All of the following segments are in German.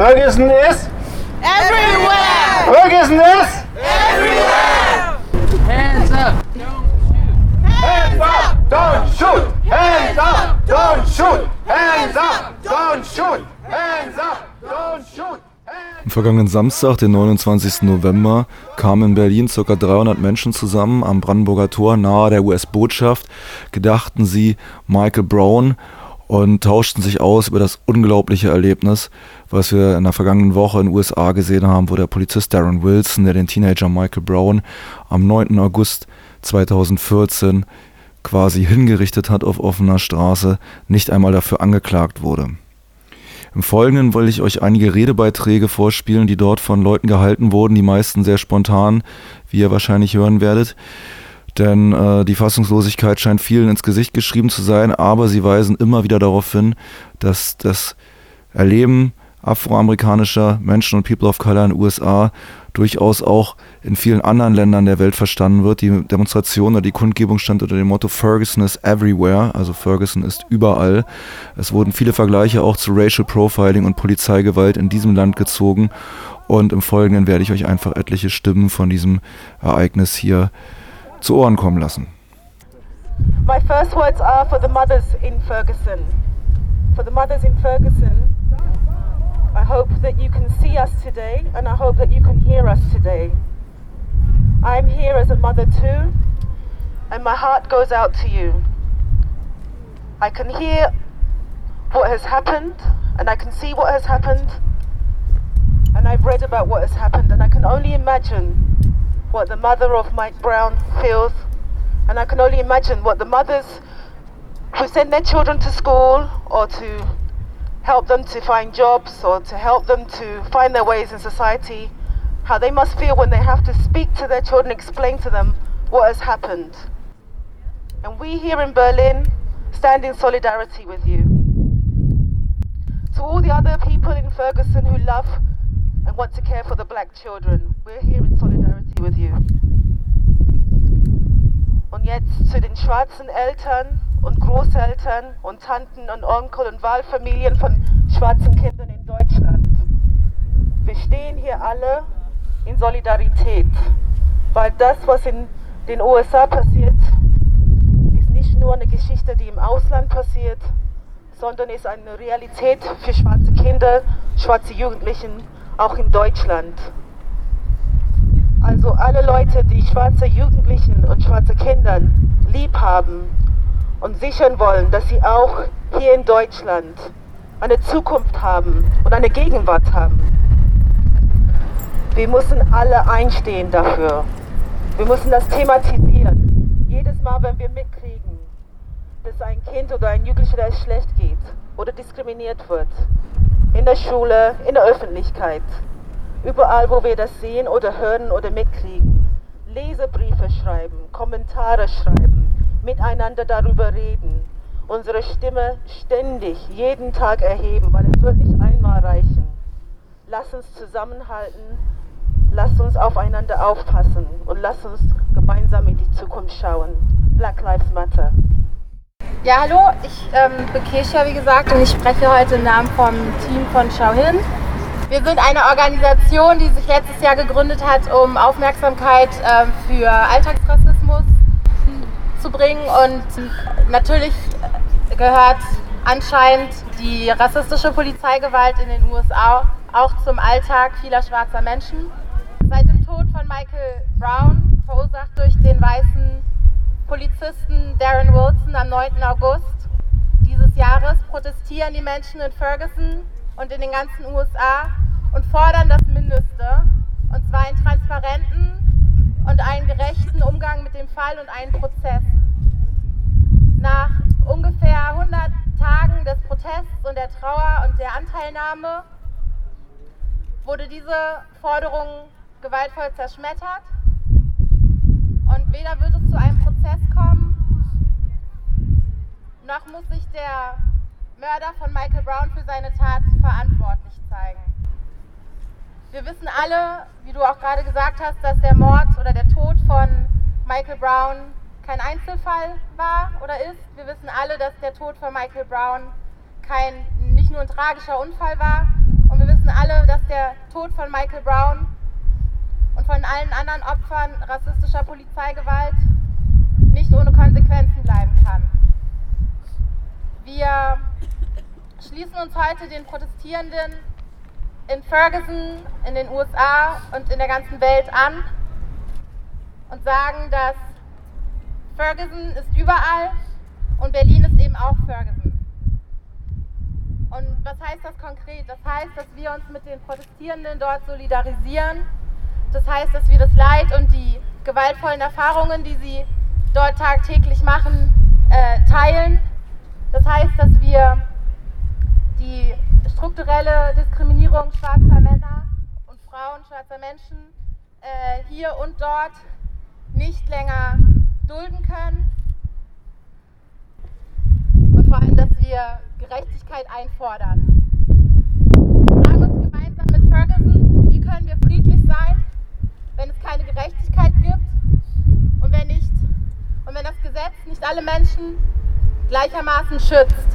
Ferguson is Everywhere! Ferguson is Everywhere! Hands up! Hands up! Don't shoot! Hands up! Don't shoot! Hands up! Don't shoot! Hands up! Don't shoot! Am vergangenen Samstag, den 29. November, kamen in Berlin ca. 300 Menschen zusammen am Brandenburger Tor nahe der US-Botschaft, gedachten sie Michael Brown und tauschten sich aus über das unglaubliche Erlebnis, was wir in der vergangenen Woche in den USA gesehen haben, wo der Polizist Darren Wilson, der den Teenager Michael Brown am 9. August 2014 quasi hingerichtet hat auf offener Straße, nicht einmal dafür angeklagt wurde. Im Folgenden wollte ich euch einige Redebeiträge vorspielen, die dort von Leuten gehalten wurden, die meisten sehr spontan, wie ihr wahrscheinlich hören werdet. Denn äh, die Fassungslosigkeit scheint vielen ins Gesicht geschrieben zu sein, aber sie weisen immer wieder darauf hin, dass das Erleben afroamerikanischer Menschen und People of Color in den USA durchaus auch in vielen anderen Ländern der Welt verstanden wird. Die Demonstration oder die Kundgebung stand unter dem Motto Ferguson is everywhere, also Ferguson ist überall. Es wurden viele Vergleiche auch zu Racial Profiling und Polizeigewalt in diesem Land gezogen und im Folgenden werde ich euch einfach etliche Stimmen von diesem Ereignis hier zu Ohren kommen lassen. My first words are for the mothers in Ferguson. For the mothers in Ferguson, I hope that you can see us today and I hope that you can hear us today. I'm here as a mother too, and my heart goes out to you. I can hear what has happened, and I can see what has happened, and I've read about what has happened, and I can only imagine what the mother of Mike Brown feels, and I can only imagine what the mothers who send their children to school or to help them to find jobs or to help them to find their ways in society, how they must feel when they have to speak to their children, explain to them what has happened. And we here in Berlin stand in solidarity with you. To all the other people in Ferguson who love and want to care for the black children, we're here in solidarity with you. Und jetzt zu den schwarzen Eltern und Großeltern und Tanten und Onkel und Wahlfamilien von schwarzen Kindern in Deutschland. Wir stehen hier alle in Solidarität, weil das, was in den USA passiert, ist nicht nur eine Geschichte, die im Ausland passiert, sondern ist eine Realität für schwarze Kinder, schwarze Jugendlichen, auch in Deutschland. Also alle Leute, die schwarze Jugendlichen und schwarze Kinder lieb haben und sichern wollen, dass sie auch hier in Deutschland eine Zukunft haben und eine Gegenwart haben. Wir müssen alle einstehen dafür. Wir müssen das thematisieren. Jedes Mal, wenn wir mitkriegen, dass ein Kind oder ein Jugendlicher es schlecht geht oder diskriminiert wird, in der Schule, in der Öffentlichkeit, überall, wo wir das sehen oder hören oder mitkriegen, Lesebriefe schreiben, Kommentare schreiben, miteinander darüber reden, unsere Stimme ständig, jeden Tag erheben, weil es wird nicht einmal reichen. Lass uns zusammenhalten, lass uns aufeinander aufpassen und lass uns gemeinsam in die Zukunft schauen. Black Lives Matter. Ja, hallo, ich ähm, bin Kesha, wie gesagt, und ich spreche heute im Namen vom Team von Schau hin. Wir sind eine Organisation, die sich letztes Jahr gegründet hat, um Aufmerksamkeit ähm, für Alltagsrassismus zu bringen. Und natürlich gehört anscheinend die rassistische Polizeigewalt in den USA auch zum Alltag vieler schwarzer Menschen. Seit dem Tod von Michael Brown, verursacht durch den weißen Polizisten Darren Wilson am 9. August dieses Jahres, protestieren die Menschen in Ferguson und in den ganzen USA und fordern das Mindeste, und zwar einen transparenten und einen gerechten Umgang mit dem Fall und einen Prozess. Nach ungefähr 100 Tagen des Protests und der Trauer und der Anteilnahme wurde diese Forderung gewaltvoll zerschmettert und weder wird es zu einem Prozess kommen, noch muss sich der Mörder von Michael Brown für seine Tat verantwortlich zeigen. Wir wissen alle, wie du auch gerade gesagt hast, dass der Mord oder der Tod von Michael Brown kein Einzelfall war oder ist. Wir wissen alle, dass der Tod von Michael Brown kein, nicht nur ein tragischer Unfall war. Und wir wissen alle, Tod von Michael Brown und von allen anderen Opfern rassistischer Polizeigewalt nicht ohne Konsequenzen bleiben kann. Wir schließen uns heute den Protestierenden in Ferguson, in den USA und in der ganzen Welt an und sagen, dass Ferguson ist überall und Berlin ist eben auch Ferguson. Und was heißt das konkret? Das heißt, dass wir uns mit den Protestierenden dort solidarisieren. Das heißt, dass wir das Leid und die gewaltvollen Erfahrungen, die sie dort tagtäglich machen, äh, teilen. Das heißt, dass wir die strukturelle Diskriminierung schwarzer Männer und Frauen, schwarzer Menschen äh, hier und dort nicht länger dulden können. Und vor allem, dass wir Gerechtigkeit einfordern. Wir fragen uns gemeinsam mit Ferguson, wie können wir friedlich sein, wenn es keine Gerechtigkeit gibt und wenn nicht und wenn das Gesetz nicht alle Menschen gleichermaßen schützt.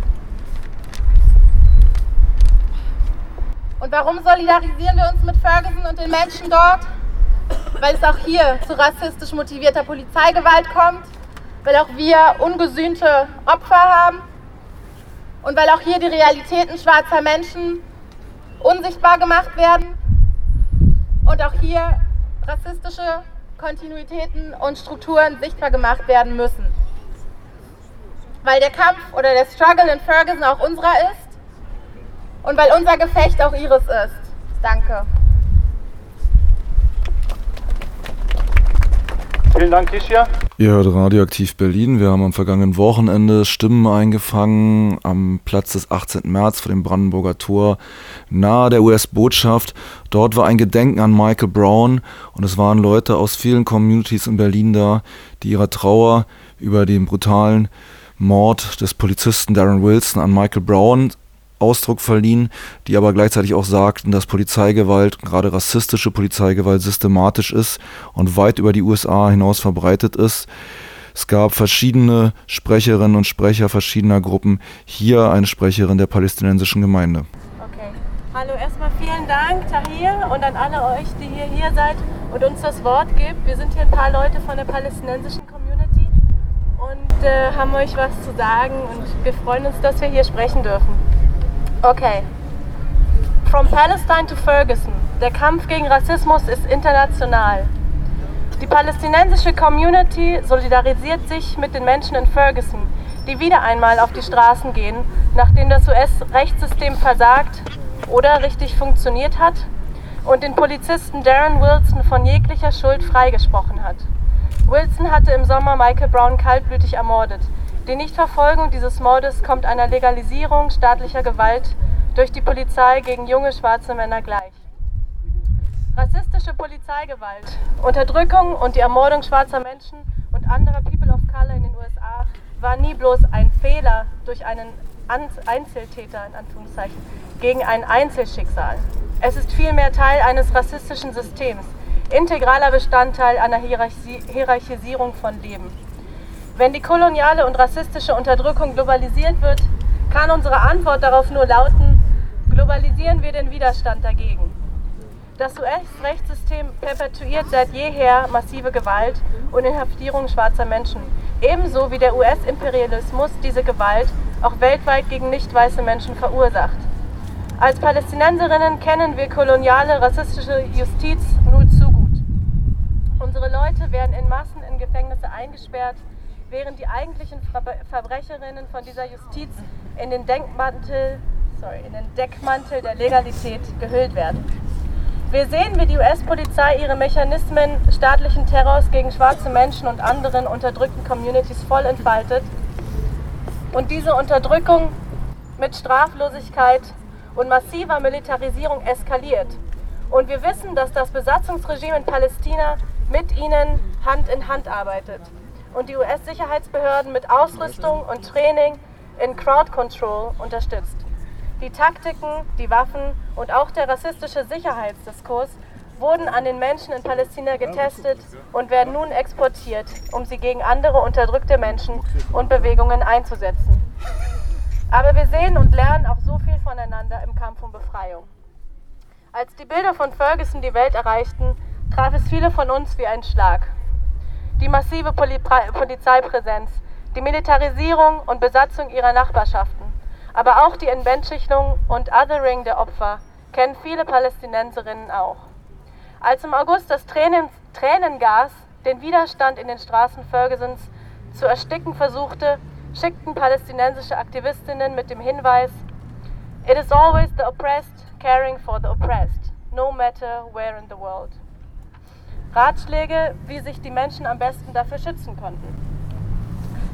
Und warum solidarisieren wir uns mit Ferguson und den Menschen dort? Weil es auch hier zu rassistisch motivierter Polizeigewalt kommt, weil auch wir ungesühnte Opfer haben und weil auch hier die Realitäten schwarzer Menschen unsichtbar gemacht werden und auch hier rassistische Kontinuitäten und Strukturen sichtbar gemacht werden müssen. Weil der Kampf oder der Struggle in Ferguson auch unserer ist und weil unser Gefecht auch ihres ist. Danke. Vielen Dank, Kishia. Ihr hört Radioaktiv Berlin. Wir haben am vergangenen Wochenende Stimmen eingefangen am Platz des 18. März vor dem Brandenburger Tor nahe der US-Botschaft. Dort war ein Gedenken an Michael Brown und es waren Leute aus vielen Communities in Berlin da, die ihrer Trauer über den brutalen Mord des Polizisten Darren Wilson an Michael Brown Ausdruck verliehen, die aber gleichzeitig auch sagten, dass Polizeigewalt, gerade rassistische Polizeigewalt, systematisch ist und weit über die USA hinaus verbreitet ist. Es gab verschiedene Sprecherinnen und Sprecher verschiedener Gruppen. Hier eine Sprecherin der palästinensischen Gemeinde. Hallo, erstmal vielen Dank, Tahir, und an alle euch, die hier, hier seid und uns das Wort gibt. Wir sind hier ein paar Leute von der palästinensischen und äh, haben euch was zu sagen und wir freuen uns, dass wir hier sprechen dürfen. Okay. From Palestine to Ferguson. Der Kampf gegen Rassismus ist international. Die palästinensische Community solidarisiert sich mit den Menschen in Ferguson, die wieder einmal auf die Straßen gehen, nachdem das US-Rechtssystem versagt oder richtig funktioniert hat und den Polizisten Darren Wilson von jeglicher Schuld freigesprochen hat. Wilson hatte im Sommer Michael Brown kaltblütig ermordet. Die Nichtverfolgung dieses Mordes kommt einer Legalisierung staatlicher Gewalt durch die Polizei gegen junge schwarze Männer gleich. Rassistische Polizeigewalt, Unterdrückung und die Ermordung schwarzer Menschen und anderer People of Color in den USA war nie bloß ein Fehler durch einen Einzeltäter in Anführungszeichen gegen ein Einzelschicksal. Es ist vielmehr Teil eines rassistischen Systems, integraler Bestandteil einer Hierarchisierung von Leben. Wenn die koloniale und rassistische Unterdrückung globalisiert wird, kann unsere Antwort darauf nur lauten, globalisieren wir den Widerstand dagegen. Das US-Rechtssystem perpetuiert seit jeher massive Gewalt und Inhaftierung schwarzer Menschen, ebenso wie der US-Imperialismus diese Gewalt auch weltweit gegen nicht weiße Menschen verursacht. Als Palästinenserinnen kennen wir koloniale rassistische Justiz nur. Unsere Leute werden in Massen in Gefängnisse eingesperrt, während die eigentlichen Verbrecherinnen von dieser Justiz in den, Denkmantel, sorry, in den Deckmantel der Legalität gehüllt werden. Wir sehen, wie die US-Polizei ihre Mechanismen staatlichen Terrors gegen schwarze Menschen und anderen unterdrückten Communities voll entfaltet und diese Unterdrückung mit Straflosigkeit und massiver Militarisierung eskaliert. Und wir wissen, dass das Besatzungsregime in Palästina mit ihnen Hand in Hand arbeitet und die US-Sicherheitsbehörden mit Ausrüstung und Training in Crowd Control unterstützt. Die Taktiken, die Waffen und auch der rassistische Sicherheitsdiskurs wurden an den Menschen in Palästina getestet und werden nun exportiert, um sie gegen andere unterdrückte Menschen und Bewegungen einzusetzen. Aber wir sehen und lernen auch so viel voneinander im Kampf um Befreiung. Als die Bilder von Ferguson die Welt erreichten, traf es viele von uns wie ein Schlag. Die massive Polizeipräsenz, die Militarisierung und Besatzung ihrer Nachbarschaften, aber auch die Entmenschlichung und Othering der Opfer kennen viele Palästinenserinnen auch. Als im August das Tränen, Tränengas den Widerstand in den Straßen Fergusons zu ersticken versuchte, schickten palästinensische Aktivistinnen mit dem Hinweis, It is always the oppressed caring for the oppressed, no matter where in the world. Ratschläge, wie sich die Menschen am besten dafür schützen konnten.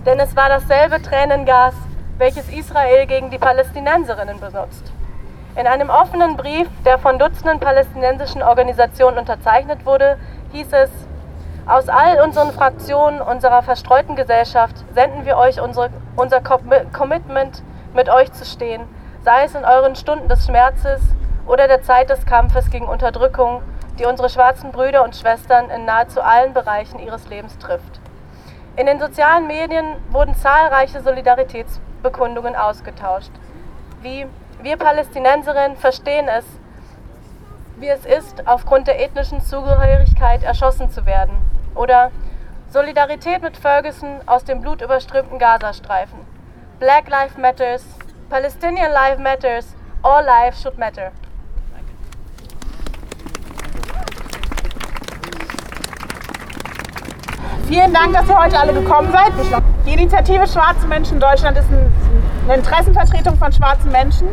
Denn es war dasselbe Tränengas, welches Israel gegen die Palästinenserinnen benutzt. In einem offenen Brief, der von Dutzenden palästinensischen Organisationen unterzeichnet wurde, hieß es, aus all unseren Fraktionen unserer verstreuten Gesellschaft senden wir euch unsere, unser Commitment, mit euch zu stehen, sei es in euren Stunden des Schmerzes oder der Zeit des Kampfes gegen Unterdrückung, die unsere schwarzen Brüder und Schwestern in nahezu allen Bereichen ihres Lebens trifft. In den sozialen Medien wurden zahlreiche Solidaritätsbekundungen ausgetauscht, wie wir Palästinenserinnen verstehen es, wie es ist, aufgrund der ethnischen Zugehörigkeit erschossen zu werden. Oder Solidarität mit Ferguson aus dem blutüberströmten Gazastreifen. Black Lives Matters, Palestinian Life Matters, all lives should matter. Vielen Dank, dass ihr heute alle gekommen seid. Die Initiative Schwarze Menschen in Deutschland ist eine Interessenvertretung von schwarzen Menschen.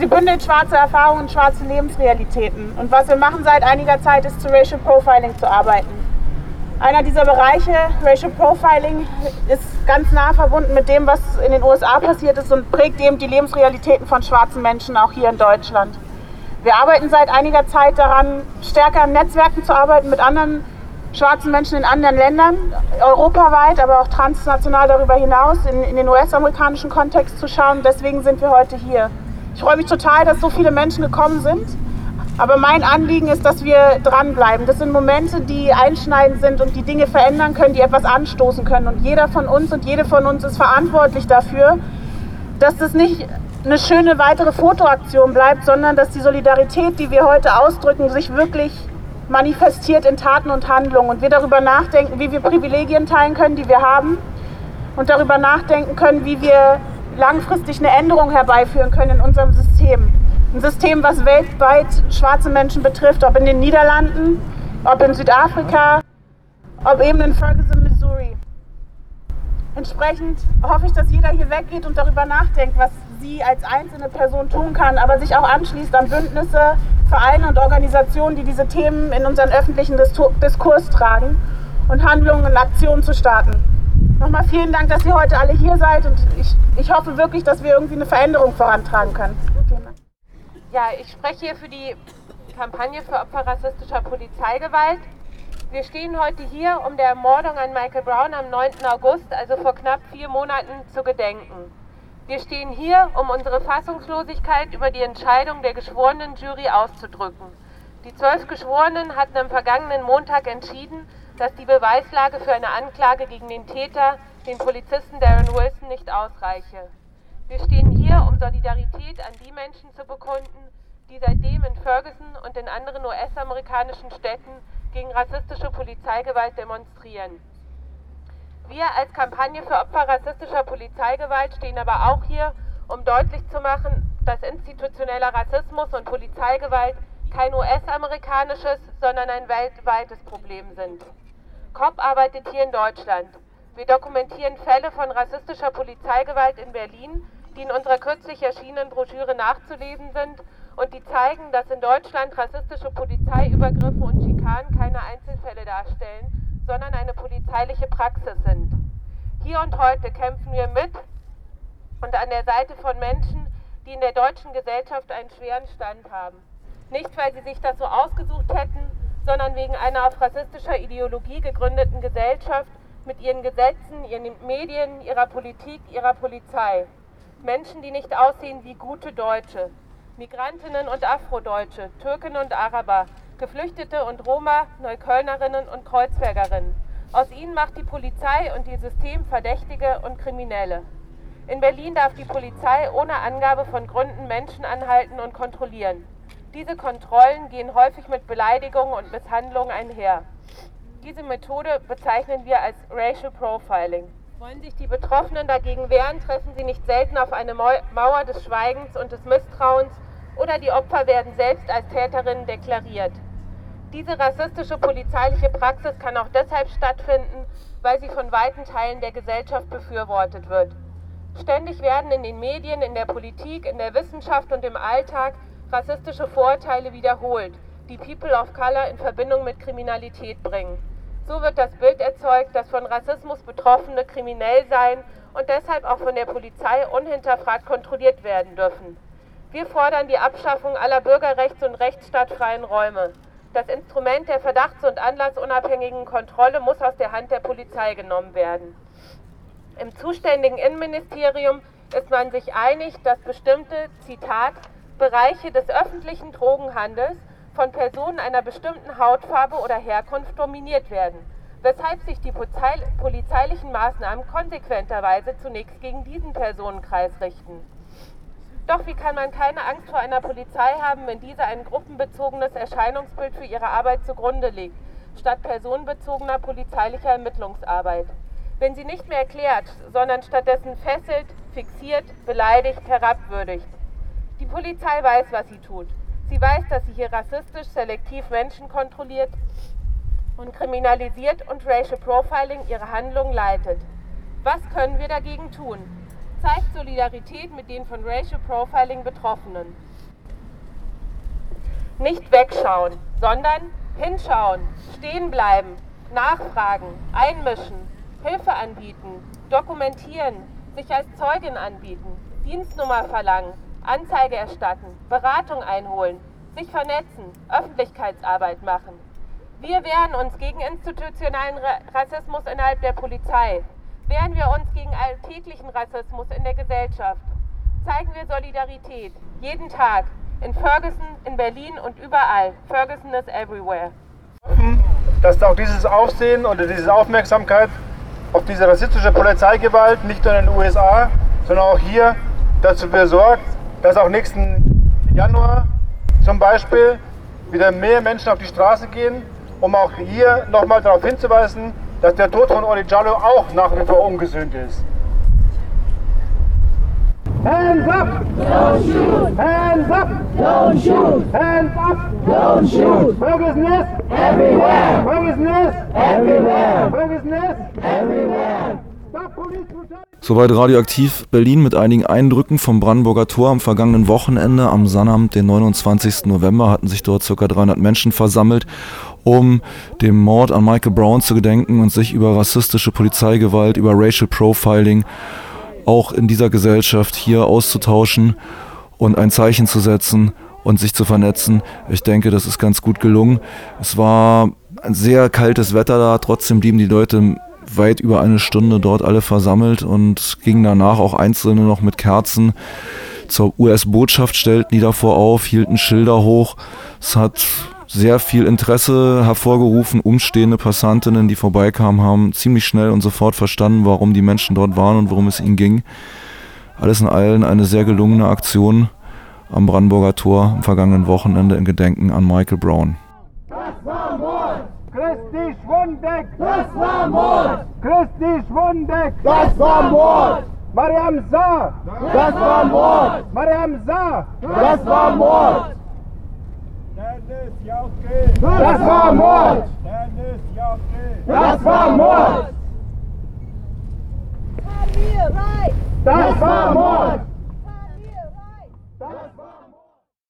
Sie bündelt schwarze Erfahrungen und schwarze Lebensrealitäten. Und was wir machen seit einiger Zeit, ist zu Racial Profiling zu arbeiten. Einer dieser Bereiche, Racial Profiling, ist ganz nah verbunden mit dem, was in den USA passiert ist und prägt eben die Lebensrealitäten von schwarzen Menschen auch hier in Deutschland. Wir arbeiten seit einiger Zeit daran, stärker in Netzwerken zu arbeiten mit anderen schwarzen Menschen in anderen Ländern, europaweit, aber auch transnational darüber hinaus, in, in den US-amerikanischen Kontext zu schauen. Deswegen sind wir heute hier. Ich freue mich total, dass so viele Menschen gekommen sind. Aber mein Anliegen ist, dass wir dranbleiben. Das sind Momente, die einschneidend sind und die Dinge verändern können, die etwas anstoßen können. Und jeder von uns und jede von uns ist verantwortlich dafür, dass das nicht eine schöne weitere Fotoaktion bleibt, sondern dass die Solidarität, die wir heute ausdrücken, sich wirklich manifestiert in Taten und Handlungen. Und wir darüber nachdenken, wie wir Privilegien teilen können, die wir haben. Und darüber nachdenken können, wie wir langfristig eine Änderung herbeiführen können in unserem System. Ein System, was weltweit schwarze Menschen betrifft, ob in den Niederlanden, ob in Südafrika, ob eben in Ferguson, Missouri. Entsprechend hoffe ich, dass jeder hier weggeht und darüber nachdenkt, was sie als einzelne Person tun kann, aber sich auch anschließt an Bündnisse, Vereine und Organisationen, die diese Themen in unseren öffentlichen Diskurs tragen und Handlungen und Aktionen zu starten. Nochmal vielen Dank, dass ihr heute alle hier seid und ich, ich hoffe wirklich, dass wir irgendwie eine Veränderung vorantragen können. Ja, ich spreche hier für die Kampagne für Opfer rassistischer Polizeigewalt. Wir stehen heute hier, um der Ermordung an Michael Brown am 9. August, also vor knapp vier Monaten, zu gedenken. Wir stehen hier, um unsere Fassungslosigkeit über die Entscheidung der geschworenen Jury auszudrücken. Die zwölf Geschworenen hatten am vergangenen Montag entschieden, dass die Beweislage für eine Anklage gegen den Täter, den Polizisten Darren Wilson, nicht ausreiche. Wir stehen hier, um Solidarität an die Menschen zu bekunden, die seitdem in Ferguson und in anderen US-amerikanischen Städten gegen rassistische Polizeigewalt demonstrieren. Wir als Kampagne für Opfer rassistischer Polizeigewalt stehen aber auch hier, um deutlich zu machen, dass institutioneller Rassismus und Polizeigewalt kein US-amerikanisches, sondern ein weltweites Problem sind. COP arbeitet hier in Deutschland. Wir dokumentieren Fälle von rassistischer Polizeigewalt in Berlin, die in unserer kürzlich erschienenen Broschüre nachzulesen sind und die zeigen, dass in Deutschland rassistische Polizeiübergriffe und Schikanen keine Einzelfälle darstellen, sondern eine polizeiliche Praxis sind. Hier und heute kämpfen wir mit und an der Seite von Menschen, die in der deutschen Gesellschaft einen schweren Stand haben. Nicht, weil sie sich das so ausgesucht hätten, sondern wegen einer auf rassistischer Ideologie gegründeten Gesellschaft mit ihren Gesetzen, ihren Medien, ihrer Politik, ihrer Polizei. Menschen, die nicht aussehen wie gute Deutsche. Migrantinnen und Afrodeutsche, Türken und Araber, Geflüchtete und Roma, Neuköllnerinnen und Kreuzbergerinnen. Aus ihnen macht die Polizei und ihr System Verdächtige und Kriminelle. In Berlin darf die Polizei ohne Angabe von Gründen Menschen anhalten und kontrollieren. Diese Kontrollen gehen häufig mit Beleidigungen und Misshandlungen einher. Diese Methode bezeichnen wir als Racial Profiling. Wollen sich die Betroffenen dagegen wehren, treffen sie nicht selten auf eine Mauer des Schweigens und des Misstrauens oder die Opfer werden selbst als Täterinnen deklariert. Diese rassistische polizeiliche Praxis kann auch deshalb stattfinden, weil sie von weiten Teilen der Gesellschaft befürwortet wird. Ständig werden in den Medien, in der Politik, in der Wissenschaft und im Alltag rassistische Vorurteile wiederholt, die People of Color in Verbindung mit Kriminalität bringen. So wird das Bild erzeugt, dass von Rassismus Betroffene kriminell seien und deshalb auch von der Polizei unhinterfragt kontrolliert werden dürfen. Wir fordern die Abschaffung aller bürgerrechts- und rechtsstaatfreien Räume. Das Instrument der verdachts- und anlassunabhängigen Kontrolle muss aus der Hand der Polizei genommen werden. Im zuständigen Innenministerium ist man sich einig, dass bestimmte, Zitat, Bereiche des öffentlichen Drogenhandels von Personen einer bestimmten Hautfarbe oder Herkunft dominiert werden, weshalb sich die polizeilichen Maßnahmen konsequenterweise zunächst gegen diesen Personenkreis richten. Doch wie kann man keine Angst vor einer Polizei haben, wenn diese ein gruppenbezogenes Erscheinungsbild für ihre Arbeit zugrunde legt, statt personenbezogener polizeilicher Ermittlungsarbeit? Wenn sie nicht mehr erklärt, sondern stattdessen fesselt, fixiert, beleidigt, herabwürdigt. Die Polizei weiß, was sie tut. Sie weiß, dass sie hier rassistisch selektiv Menschen kontrolliert und kriminalisiert und Racial Profiling ihre Handlungen leitet. Was können wir dagegen tun? Zeigt Solidarität mit den von Racial Profiling Betroffenen. Nicht wegschauen, sondern hinschauen, stehen bleiben, nachfragen, einmischen, Hilfe anbieten, dokumentieren, sich als Zeugin anbieten, Dienstnummer verlangen, Anzeige erstatten, Beratung einholen, sich vernetzen, Öffentlichkeitsarbeit machen. Wir wehren uns gegen institutionellen Rassismus innerhalb der Polizei. Wehren wir uns gegen alltäglichen Rassismus in der Gesellschaft. Zeigen wir Solidarität. Jeden Tag. In Ferguson, in Berlin und überall. Ferguson is everywhere. Dass auch dieses Aufsehen oder diese Aufmerksamkeit auf diese rassistische Polizeigewalt nicht nur in den USA, sondern auch hier dazu sorgt, dass auch nächsten Januar zum Beispiel wieder mehr Menschen auf die Straße gehen, um auch hier nochmal darauf hinzuweisen, dass der Tod von Oli Jallo auch nach wie vor ungesühnt ist. Hands up! Don't shoot! Hands up! Don't shoot! Hands up! Don't shoot! Fergusness! Everywhere! Fergusness! Everywhere! Fergusness! Everywhere! Soweit Radioaktiv Berlin mit einigen Eindrücken vom Brandenburger Tor am vergangenen Wochenende. Am Sonnabend, den 29. November, hatten sich dort ca. 300 Menschen versammelt, um dem Mord an Michael Brown zu gedenken und sich über rassistische Polizeigewalt, über Racial Profiling auch in dieser Gesellschaft hier auszutauschen und ein Zeichen zu setzen und sich zu vernetzen. Ich denke, das ist ganz gut gelungen. Es war ein sehr kaltes Wetter da, trotzdem blieben die Leute weit über eine Stunde dort alle versammelt und gingen danach auch einzelne noch mit Kerzen zur US-Botschaft, stellten die davor auf, hielten Schilder hoch. Es hat sehr viel Interesse hervorgerufen. Umstehende Passantinnen, die vorbeikamen, haben ziemlich schnell und sofort verstanden, warum die Menschen dort waren und worum es ihnen ging. Alles in allem eine sehr gelungene Aktion am Brandenburger Tor am vergangenen Wochenende in Gedenken an Michael Brown. Das war Mord! Christi Schwundeck! Das war Mord! Christi Schwundeck! Das war Mord! Mariam Sa! Das war Mord! Mariam Sa! Das war Mord! Das war Mord! Das war Mord! Das war Mord!